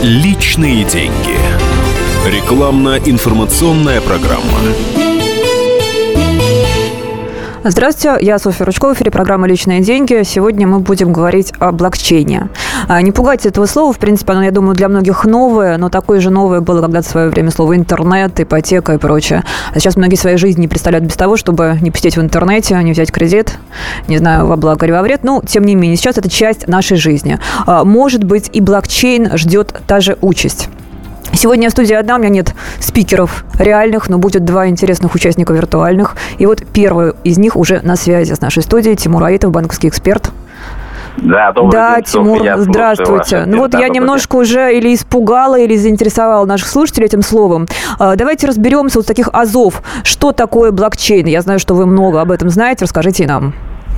Личные деньги. Рекламно-информационная программа. Здравствуйте, я Софья Ручкова, в эфире программы «Личные деньги». Сегодня мы будем говорить о блокчейне. А, не пугайтесь этого слова, в принципе, оно, я думаю, для многих новое, но такое же новое было когда-то в свое время слово интернет, ипотека и прочее. А сейчас многие своей жизни не представляют без того, чтобы не посидеть в интернете, не взять кредит, не знаю, во благо или во вред. Ну, тем не менее, сейчас это часть нашей жизни. А, может быть, и блокчейн ждет та же участь. Сегодня в студии одна, у меня нет спикеров реальных, но будет два интересных участника виртуальных. И вот первый из них уже на связи с нашей студией, Тимур Аитов, банковский эксперт. Да, добрый да, день, Тимур, Софья, здравствуйте. Ну вот да, я немножко день. уже или испугала, или заинтересовала наших слушателей этим словом. А, давайте разберемся вот с таких азов. Что такое блокчейн? Я знаю, что вы много об этом знаете. Расскажите нам.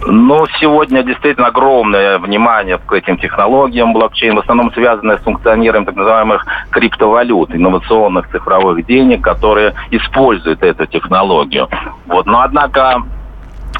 Ну, сегодня действительно огромное внимание к этим технологиям блокчейн, в основном связанное с функционированием так называемых криптовалют, инновационных цифровых денег, которые используют эту технологию. Вот. Но, однако,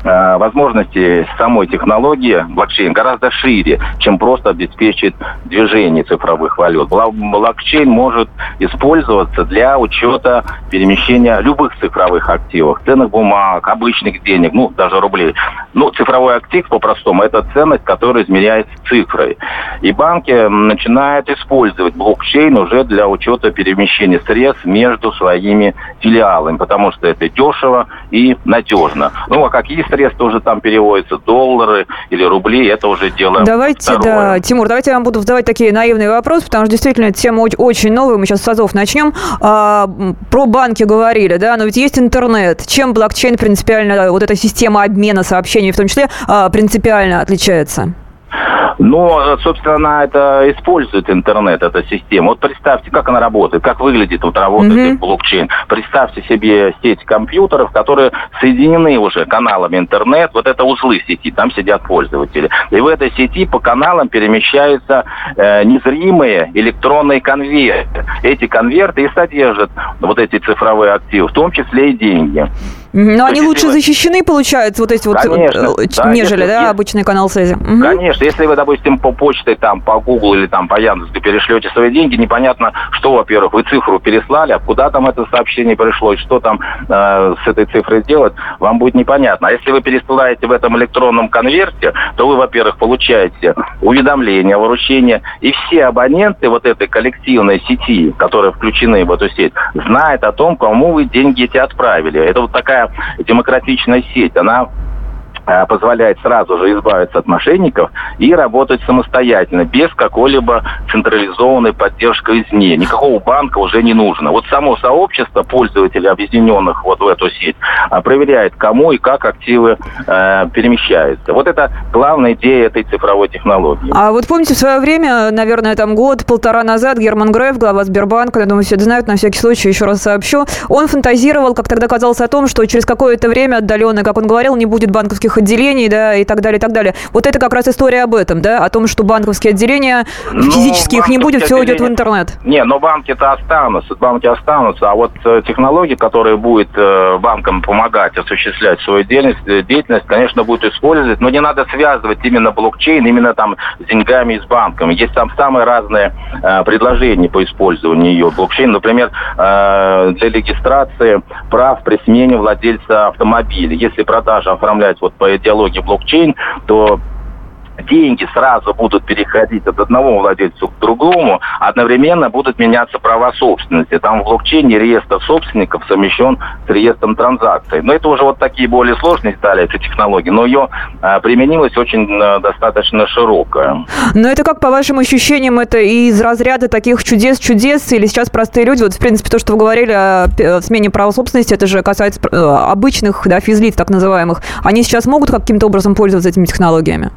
возможности самой технологии блокчейн гораздо шире, чем просто обеспечить движение цифровых валют. Блокчейн может использоваться для учета перемещения любых цифровых активов, ценных бумаг, обычных денег, ну, даже рублей. Ну, цифровой актив, по-простому, это ценность, которая измеряется цифрой. И банки начинают использовать блокчейн уже для учета перемещения средств между своими филиалами, потому что это дешево и надежно. Ну, а какие средства уже там переводятся, доллары или рубли, это уже дело Давайте, второе. да, Тимур, давайте я вам буду задавать такие наивные вопросы, потому что действительно тема очень новая, мы сейчас с АЗОВ начнем. А, про банки говорили, да, но ведь есть интернет. Чем блокчейн принципиально, вот эта система обмена сообщений в том числе, а, принципиально отличается? Но, собственно, она это использует интернет, эта система. Вот представьте, как она работает, как выглядит вот работает mm-hmm. блокчейн. Представьте себе сеть компьютеров, которые соединены уже каналами интернет. Вот это узлы сети, там сидят пользователи. И в этой сети по каналам перемещаются э, незримые электронные конверты. Эти конверты и содержат вот эти цифровые активы, в том числе и деньги. Но они лучше защищены, получается, вот эти вот, Конечно, вот, да, нежели, да, обычный канал связи. Конечно, если вы, допустим, по почте, там, по Google или там по Яндексу перешлете свои деньги, непонятно, что, во-первых, вы цифру переслали, а куда там это сообщение пришло, и что там э, с этой цифрой делать, вам будет непонятно. А если вы пересылаете в этом электронном конверте, то вы, во-первых, получаете уведомление, выручение, и все абоненты вот этой коллективной сети, которые включены в эту сеть, знают о том, кому вы деньги эти отправили. Это вот такая демократичная сеть, она позволяет сразу же избавиться от мошенников и работать самостоятельно, без какой-либо централизованной поддержки извне. Никакого банка уже не нужно. Вот само сообщество пользователей, объединенных вот в эту сеть, э, проверяет, кому и как активы э, перемещаются. Вот это главная идея этой цифровой технологии. А вот помните, в свое время, наверное, там год-полтора назад Герман Греф, глава Сбербанка, я думаю, все это знают, на всякий случай еще раз сообщу, он фантазировал, как тогда казалось, о том, что через какое-то время отдаленно, как он говорил, не будет банковских отделений, да, и так далее, и так далее. Вот это как раз история об этом, да, о том, что банковские отделения, ну, физически их не будет, все уйдет в интернет. Не, но банки-то останутся, банки останутся, а вот э, технологии, которые будет э, банкам помогать осуществлять свою деятельность, э, деятельность, конечно, будут использовать, но не надо связывать именно блокчейн, именно там с деньгами и с банками. Есть там самые разные э, предложения по использованию ее блокчейн, например, э, для регистрации прав при смене владельца автомобиля. Если продажа оформлять вот по идеологии блокчейн, то деньги сразу будут переходить от одного владельца к другому, одновременно будут меняться права собственности. Там в блокчейне реестр собственников совмещен с реестром транзакций. Но это уже вот такие более сложные детали этой технологии, но ее а, применилась очень а, достаточно широкая. Но это как, по вашим ощущениям, это из разряда таких чудес-чудес, или сейчас простые люди, вот, в принципе, то, что вы говорили о, о смене права собственности, это же касается э, обычных, да, физлиц, так называемых, они сейчас могут каким-то образом пользоваться этими технологиями?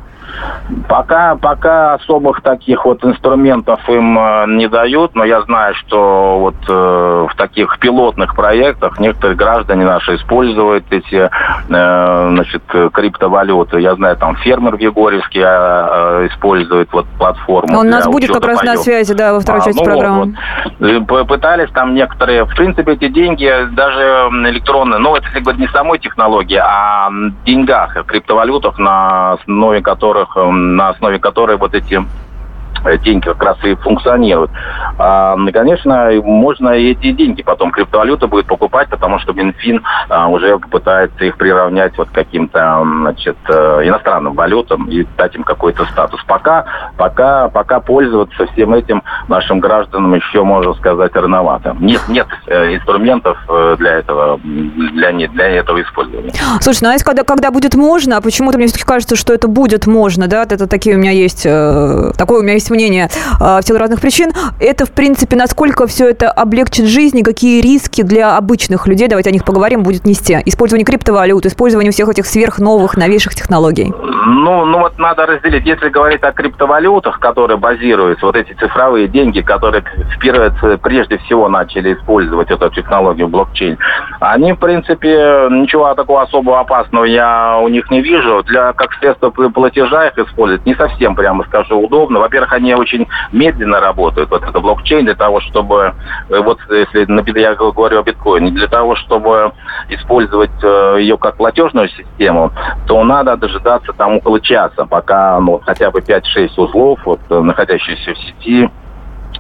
Пока, пока особых таких вот инструментов им э, не дают, но я знаю, что вот э, в таких пилотных проектах некоторые граждане наши используют эти э, значит, криптовалюты. Я знаю, там фермер в Егорьевске э, э использует вот платформу. Он у нас будет как раз на связи, да, во второй а, части ну, программы. Вот. Пытались там некоторые, в принципе, эти деньги даже электронные, но это, как бы, не самой технологии, а деньгах, криптовалютах, на основе которых на основе которой вот эти деньги как раз и функционируют. А, конечно, можно эти деньги потом криптовалюта будет покупать, потому что Минфин а, уже пытается их приравнять вот каким-то значит, иностранным валютам и дать им какой-то статус. Пока, пока, пока пользоваться всем этим нашим гражданам еще, можно сказать, рановато. Нет, нет инструментов для этого, для, для этого использования. Слушай, ну а если когда, когда будет можно, а почему-то мне все-таки кажется, что это будет можно, да, это такие у меня есть, э, такое у меня есть мнение э, в силу разных причин. Это, в принципе, насколько все это облегчит жизнь и какие риски для обычных людей, давайте о них поговорим, будет нести. Использование криптовалют, использование всех этих сверхновых, новейших технологий. Ну, ну вот надо разделить. Если говорить о криптовалютах, которые базируются, вот эти цифровые деньги, которые впервые, прежде всего начали использовать эту технологию блокчейн, они, в принципе, ничего такого особо опасного я у них не вижу. Для как средство платежа их использовать не совсем, прямо скажу, удобно. Во-первых, они очень медленно работают. Вот это блокчейн для того, чтобы, э, вот если я говорю о биткоине, для того, чтобы использовать э, ее как платежную систему, то надо дожидаться там около часа, пока ну, хотя бы 5-6 узлов, вот, находящиеся в сети, Э,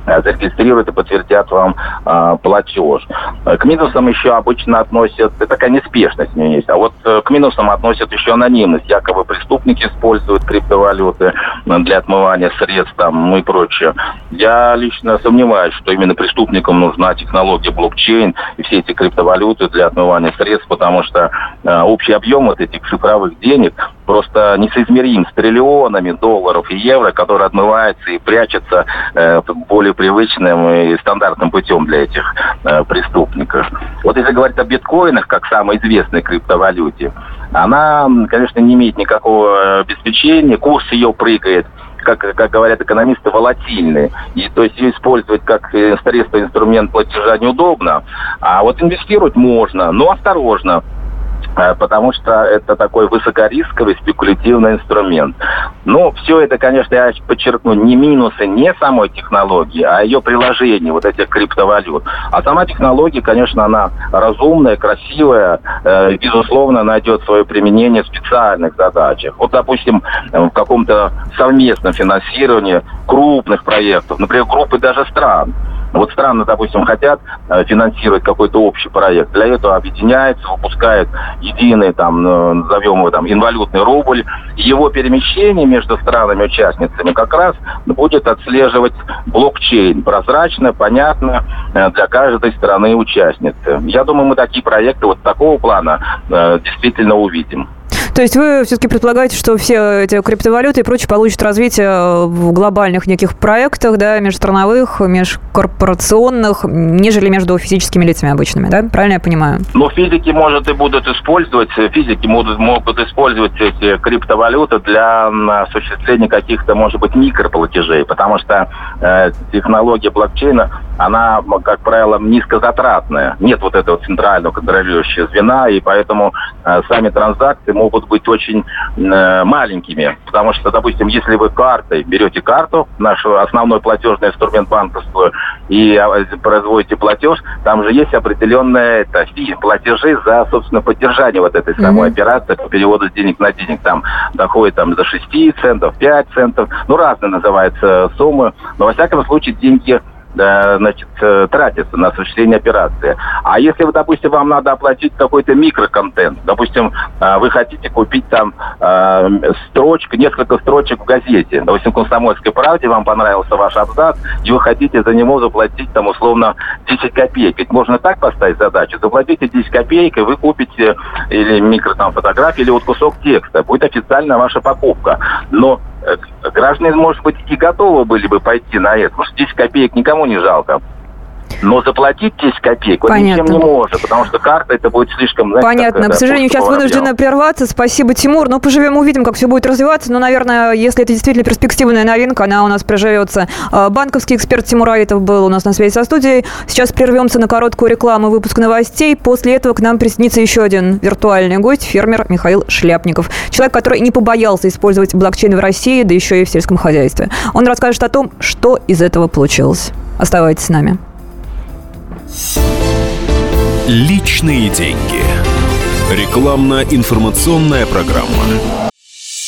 зарегистрируют и подтвердят вам э, платеж. Э, к минусам еще обычно относят, такая неспешность у меня есть, а вот э, к минусам относят еще анонимность. Якобы преступники используют криптовалюты для отмывания средств там, ну и прочее. Я лично сомневаюсь, что именно преступникам нужна технология блокчейн и все эти криптовалюты для отмывания средств, потому что э, общий объем вот этих цифровых денег просто несоизмерим с триллионами долларов и евро, которые отмываются и прячутся э, более привычным и стандартным путем для этих э, преступников. Вот если говорить о биткоинах, как самой известной криптовалюте, она, конечно, не имеет никакого обеспечения, курс ее прыгает как, как говорят экономисты, волатильны. И то есть ее использовать как э, средство, инструмент платежа неудобно. А вот инвестировать можно, но осторожно. Э, потому что это такой высокорисковый спекулятивный инструмент. Но все это, конечно, я подчеркну, не минусы не самой технологии, а ее приложения, вот этих криптовалют. А сама технология, конечно, она разумная, красивая, э, безусловно, найдет свое применение в специальных задачах. Вот, допустим, в каком-то совместном финансировании крупных проектов, например, группы даже стран. Вот страны, допустим, хотят э, финансировать какой-то общий проект. Для этого объединяются, выпускают единый, там, э, назовем его там, инвалютный рубль. Его перемещение между странами-участницами как раз будет отслеживать блокчейн. Прозрачно, понятно э, для каждой страны-участницы. Я думаю, мы такие проекты вот такого плана действительно увидим. То есть вы все-таки предполагаете, что все эти криптовалюты и прочее получат развитие в глобальных неких проектах, да, межстрановых, межкорпорационных, нежели между физическими лицами обычными, да? Правильно я понимаю? Ну, физики, может, и будут использовать, физики могут, могут использовать эти криптовалюты для осуществления каких-то, может быть, микроплатежей, потому что э, технология блокчейна, она, как правило, низкозатратная. Нет вот этого центрального контролирующего звена, и поэтому э, сами транзакции могут могут быть очень э, маленькими. Потому что, допустим, если вы картой берете карту, наш основной платежный инструмент банковства, и а, производите платеж, там же есть определенные это, фи, платежи за, собственно, поддержание вот этой самой mm-hmm. операции по переводу денег на денег. Там доходит там, до 6 центов, 5 центов, ну, разные называются суммы. Но, во всяком случае, деньги значит, э, тратится на осуществление операции. А если, допустим, вам надо оплатить какой-то микроконтент, допустим, э, вы хотите купить там э, строчку, несколько строчек в газете, допустим, в «Комсомольской правде» вам понравился ваш абзац, и вы хотите за него заплатить там условно 10 копеек. Ведь можно так поставить задачу, заплатите 10 копеек, и вы купите или микро там фотографии, или вот кусок текста. Будет официально ваша покупка. Но Э, граждане, может быть, и готовы были бы пойти на это, потому что 10 копеек никому не жалко. Но заплатить 10 копеек он ничем не может, потому что карта это будет слишком... Знаете, Понятно. Как, К сожалению, сейчас вынуждены прерваться. Спасибо, Тимур. Ну, поживем, увидим, как все будет развиваться. Но, наверное, если это действительно перспективная новинка, она у нас приживется. А, банковский эксперт Тимур Аитов был у нас на связи со студией. Сейчас прервемся на короткую рекламу, выпуск новостей. После этого к нам присоединится еще один виртуальный гость, фермер Михаил Шляпников. Человек, который не побоялся использовать блокчейн в России, да еще и в сельском хозяйстве. Он расскажет о том, что из этого получилось. Оставайтесь с нами. Личные деньги. Рекламно-информационная программа.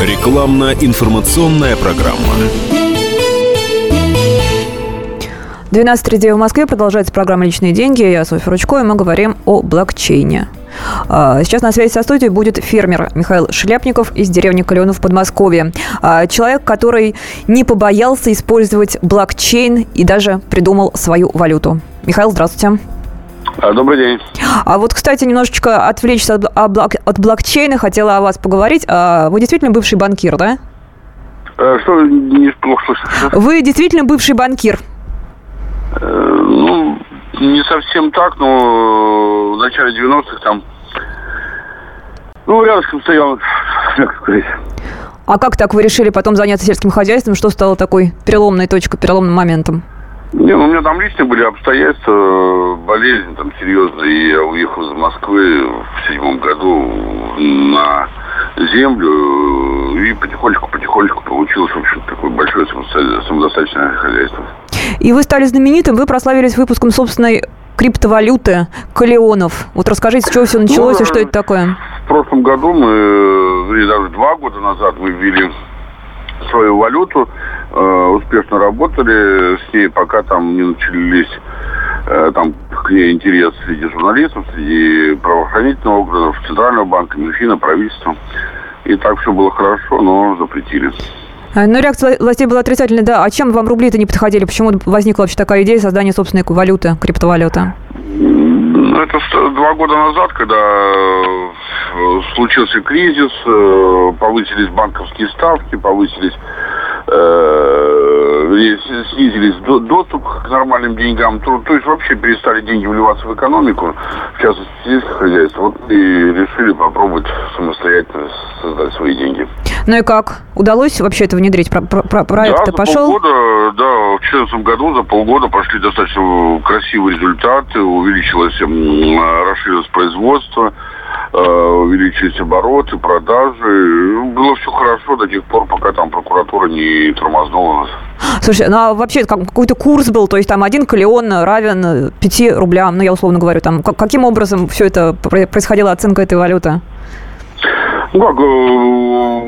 Рекламно-информационная программа. 12.39 в Москве. Продолжается программа «Личные деньги». Я Софья Ручко, и мы говорим о блокчейне. А, сейчас на связи со студией будет фермер Михаил Шляпников из деревни Каленов в Подмосковье. А, человек, который не побоялся использовать блокчейн и даже придумал свою валюту. Михаил, здравствуйте. А, добрый день. А вот, кстати, немножечко отвлечься от, от блокчейна, хотела о вас поговорить. А, вы действительно бывший банкир, да? А, что не плохо слышно? Вы действительно бывший банкир? Э, ну, не совсем так, но в начале 90-х там, ну, рядышком стоял, как сказать. А как так вы решили потом заняться сельским хозяйством? Что стало такой переломной точкой, переломным моментом? Не, ну, у меня там личные были обстоятельства, болезнь там серьезная, и я уехал из Москвы в седьмом году на землю, и потихонечку-потихонечку получилось, в общем, такое большое самодостаточное хозяйство. И вы стали знаменитым, вы прославились выпуском собственной криптовалюты Калеонов. Вот расскажите, с чего все началось ну, и что это такое? В прошлом году мы, или даже два года назад мы ввели свою валюту, э, успешно работали с ней, пока там не начались э, там к ней интерес среди журналистов, среди правоохранительных органов, Центрального банка, Минфина, правительства. И так все было хорошо, но запретили. Э, но реакция властей была отрицательная, да. А чем вам рубли-то не подходили? Почему возникла вообще такая идея создания собственной валюты, криптовалюты? Ну, это два года назад, когда э, случился кризис, э, повысились банковские ставки, повысились снизились доступ к нормальным деньгам, то, то есть вообще перестали деньги вливаться в экономику, в частности, сельское хозяйство. Вот и решили попробовать самостоятельно создать свои деньги. Ну и как? Удалось вообще это внедрить? Про, про, про проект да, пошел? Полгода, да, в 2014 году за полгода пошли достаточно красивые результаты, увеличилось, расширилось производство, увеличились обороты, продажи. Было все хорошо до тех пор, пока там прокуратура не тормознула нас. Слушай, ну а вообще какой-то курс был, то есть там один калеон равен 5 рублям, ну я условно говорю, там каким образом все это происходила оценка этой валюты? Ну как, э,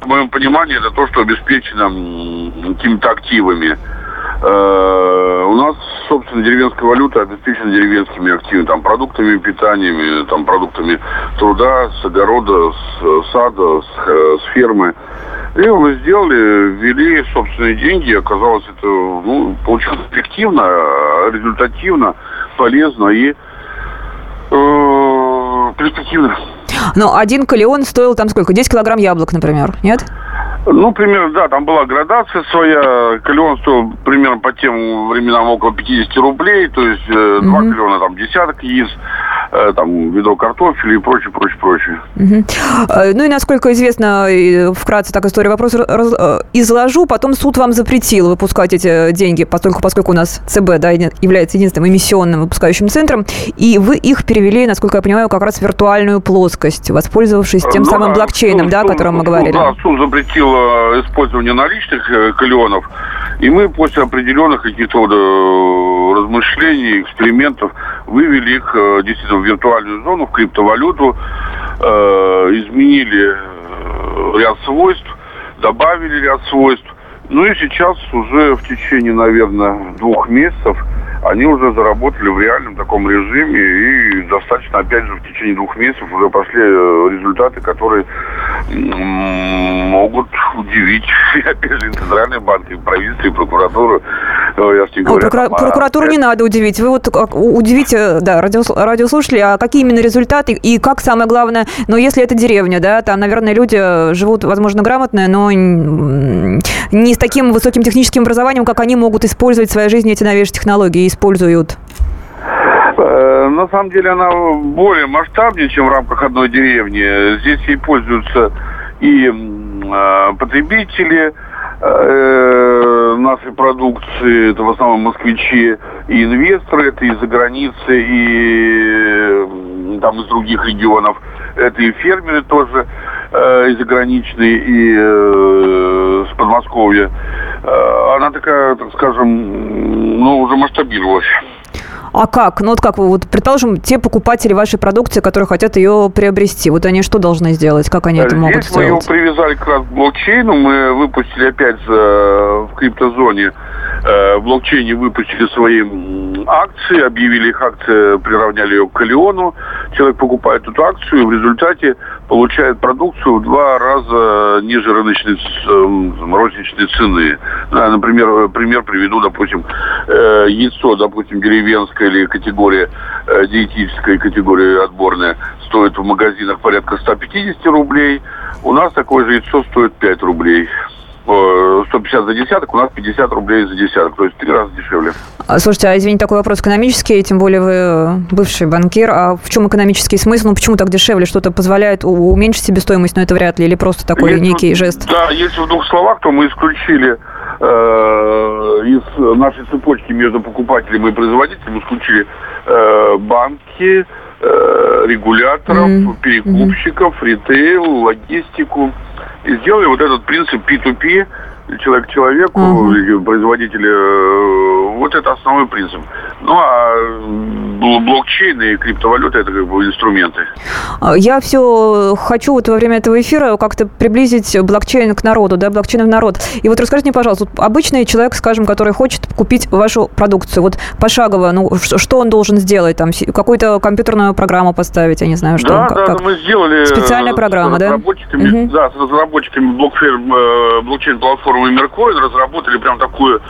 в моем понимании, это то, что обеспечено какими-то активами. Э, у нас, собственно, деревенская валюта обеспечена деревенскими активами, там, продуктами питаниями, там, продуктами труда, с огорода, с сада, с, э, с фермы. И мы сделали, ввели собственные деньги, оказалось это, ну, получилось эффективно, результативно, полезно и э, перспективно. Но один калеон стоил там сколько? 10 килограмм яблок, например, нет? Ну, примерно, да, там была градация своя. Калеон стоил примерно по тем временам около 50 рублей, то есть э, два mm-hmm. калеона, там десяток яиц. Э, там ведро картофеля и прочее, прочее, прочее. Угу. Ну и насколько известно, вкратце так история вопрос раз, э, изложу, потом суд вам запретил выпускать эти деньги, поскольку, поскольку у нас ЦБ да, является единственным эмиссионным выпускающим центром, и вы их перевели, насколько я понимаю, как раз в виртуальную плоскость, воспользовавшись тем ну, самым блокчейном, суд, да, о котором мы говорили. Да, суд запретил использование наличных калионов, и мы после определенных каких-то размышлений, экспериментов вывели их э, действительно в виртуальную зону, в криптовалюту, э, изменили э, ряд свойств, добавили ряд свойств. Ну и сейчас уже в течение, наверное, двух месяцев они уже заработали в реальном таком режиме и достаточно, опять же, в течение двух месяцев уже пошли результаты, которые могут удивить, опять же, Центральный банк, и правительство, и прокуратуру. Я с говорю, Прокура- а, прокуратуру это... не надо удивить. Вы вот удивите, да, радиос, радиослушатели, а какие именно результаты и как самое главное, но если это деревня, да, там, наверное, люди живут, возможно, грамотные, но не с таким высоким техническим образованием, как они могут использовать в своей жизни эти новейшие технологии, используют. Э, на самом деле она более масштабнее, чем в рамках одной деревни. Здесь ей пользуются и э, потребители э, нашей продукции, это в основном москвичи и инвесторы, это из-за границы и там из других регионов, это и фермеры тоже э, и заграничные, и э, с Подмосковья. Э, она такая, так скажем, ну, уже масштабировалась. А как? Ну вот как вы, вот предположим, те покупатели вашей продукции, которые хотят ее приобрести, вот они что должны сделать? Как они это Здесь могут сделать? мы его привязали как раз к блокчейну, мы выпустили опять в криптозоне э, в блокчейне выпустили свои акции, объявили их акции, приравняли ее к Калиону. Человек покупает эту акцию и в результате получает продукцию в два раза ниже рыночной э, розничной цены. Например, пример приведу, допустим, э, яйцо, допустим, деревенское или категория, э, диетическая категория отборная, стоит в магазинах порядка 150 рублей. У нас такое же яйцо стоит 5 рублей. 150 за десяток, у нас 50 рублей за десяток, то есть три раза дешевле. А, слушайте, а извините, такой вопрос экономический, тем более вы бывший банкир, а в чем экономический смысл? Ну, почему так дешевле? Что-то позволяет уменьшить себестоимость, но это вряд ли, или просто такой если, некий жест? Да, если в двух словах, то мы исключили э, из нашей цепочки между покупателем и производителем, исключили э, банки, э, регуляторов, mm-hmm. перекупщиков, mm-hmm. ритейл, логистику и сделали вот этот принцип P2P, человек к человеку, угу. производители, э, вот это основной принцип. Ну, а блокчейн и криптовалюта это как бы инструменты. А, я все хочу вот во время этого эфира как-то приблизить блокчейн к народу, да, блокчейн в народ. И вот расскажите мне, пожалуйста, вот обычный человек, скажем, который хочет купить вашу продукцию, вот пошагово, ну, что он должен сделать? Там какую-то компьютерную программу поставить, я не знаю, что. Да, как, да, как? мы сделали. Специальная программа, да? Угу. Да, с разработчиками э, блокчейн-платформы платформы Меркоин разработали прям такую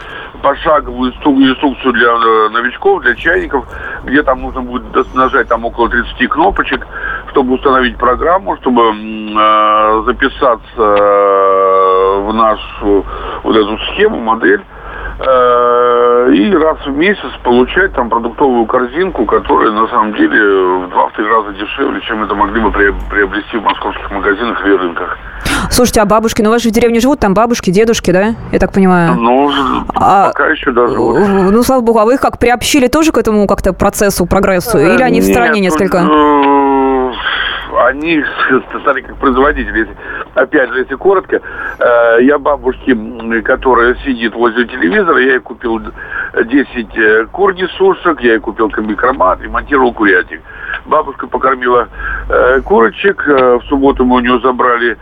пошаговую инструкцию для э, новичков, для чайников, где там нужно будет нажать там около 30 кнопочек, чтобы установить программу, чтобы э, записаться э, в нашу вот эту схему, модель и раз в месяц получать там продуктовую корзинку, которая на самом деле в два-три раза дешевле, чем это могли бы приобрести в московских магазинах или рынках. Слушайте, а бабушки, ну у вас же в деревне живут там бабушки, дедушки, да? Я так понимаю. Ну, а, пока еще даже. Ну, слава богу, а вы их как приобщили тоже к этому как-то процессу, прогрессу? Или они в стороне несколько? Ну, они стали как производители. Опять же, если коротко, э, я бабушке, которая сидит возле телевизора, я ей купил 10 э, кур несушек, я ей купил комбикромат, ремонтировал курятник. Бабушка покормила э, курочек, в субботу мы у нее забрали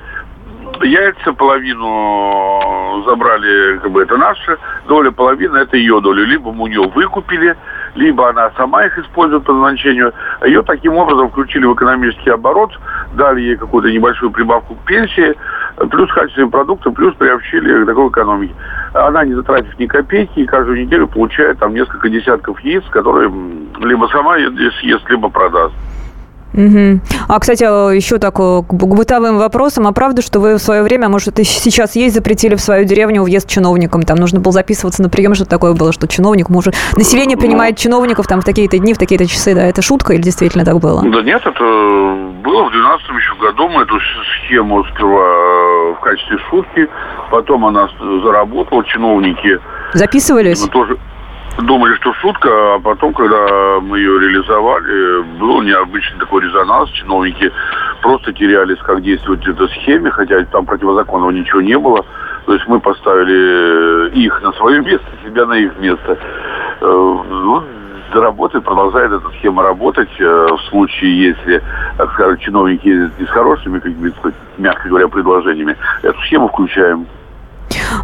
яйца, половину забрали, как бы это наша доля, половина это ее доля. Либо мы у нее выкупили, либо она сама их использует по назначению. Ее таким образом включили в экономический оборот, дали ей какую-то небольшую прибавку к пенсии, плюс качественные продукты, плюс приобщили к такой экономике. Она, не затратив ни копейки, каждую неделю получает там несколько десятков яиц, которые либо сама съест, либо продаст. Угу. А, кстати, еще так к бытовым вопросам. А правда, что вы в свое время, может, и сейчас есть, запретили в свою деревню въезд чиновникам? Там нужно было записываться на прием, что такое было, что чиновник может... Население принимает чиновников там в такие-то дни, в такие-то часы, да? Это шутка или действительно так было? Да нет, это было в 12 еще году. Мы эту схему сперва э, в качестве шутки, потом она заработала, чиновники... Записывались? Мы тоже думали, что шутка, а потом, когда мы ее реализовали, был необычный такой резонанс. Чиновники просто терялись, как действовать в этой схеме, хотя там противозаконного ничего не было. То есть мы поставили их на свое место, себя на их место. Э, ну, работает, продолжает эта схема работать. Э, в случае, если, так сказать, чиновники ездят не с хорошими, как бы, мягко говоря, предложениями, эту схему включаем.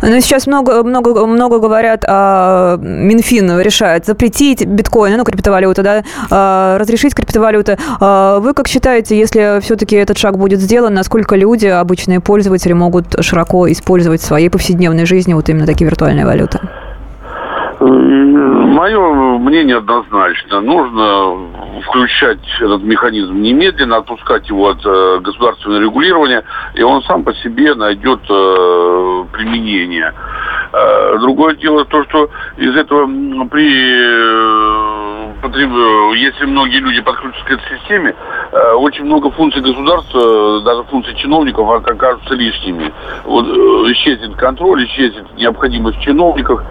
Но сейчас много, много, много говорят, а, Минфин решает запретить биткоины, ну, криптовалюту, да, а, разрешить криптовалюты. А, вы как считаете, если все-таки этот шаг будет сделан, насколько люди, обычные пользователи, могут широко использовать в своей повседневной жизни вот именно такие виртуальные валюты? Мое мнение однозначно. Нужно включать этот механизм немедленно, отпускать его от э, государственного регулирования, и он сам по себе найдет э, применение. Э, другое дело то, что из этого при потреб... если многие люди подключатся к этой системе, э, очень много функций государства, даже функций чиновников окажутся лишними. Вот исчезнет контроль, исчезнет необходимость в чиновниках,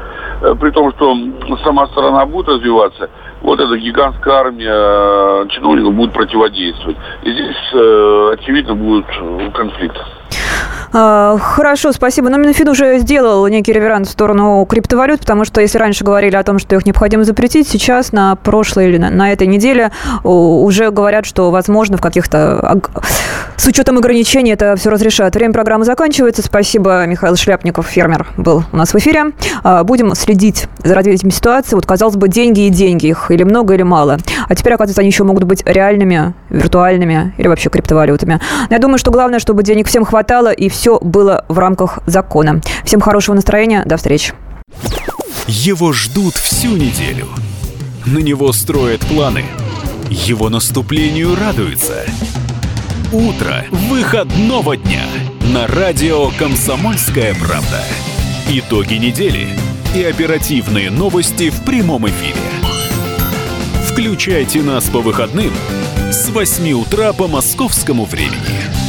при том, что сама сторона будет развиваться, вот эта гигантская армия чиновников будет противодействовать. И здесь, очевидно, будет конфликт. А, хорошо, спасибо. Но Минфин уже сделал некий реверанс в сторону криптовалют, потому что если раньше говорили о том, что их необходимо запретить, сейчас на прошлой или на, этой неделе уже говорят, что, возможно, в каких-то... С учетом ограничений это все разрешат. Время программы заканчивается. Спасибо, Михаил Шляпников, фермер, был у нас в эфире. А, будем следить за развитием ситуации. Вот, казалось бы, деньги и деньги. Их или много, или мало. А теперь, оказывается, они еще могут быть реальными, виртуальными или вообще криптовалютами. Но я думаю, что главное, чтобы денег всем хватало и все было в рамках закона. Всем хорошего настроения. До встречи. Его ждут всю неделю. На него строят планы. Его наступлению радуются. Утро выходного дня на радио «Комсомольская правда». Итоги недели и оперативные новости в прямом эфире. Включайте нас по выходным с 8 утра по московскому времени.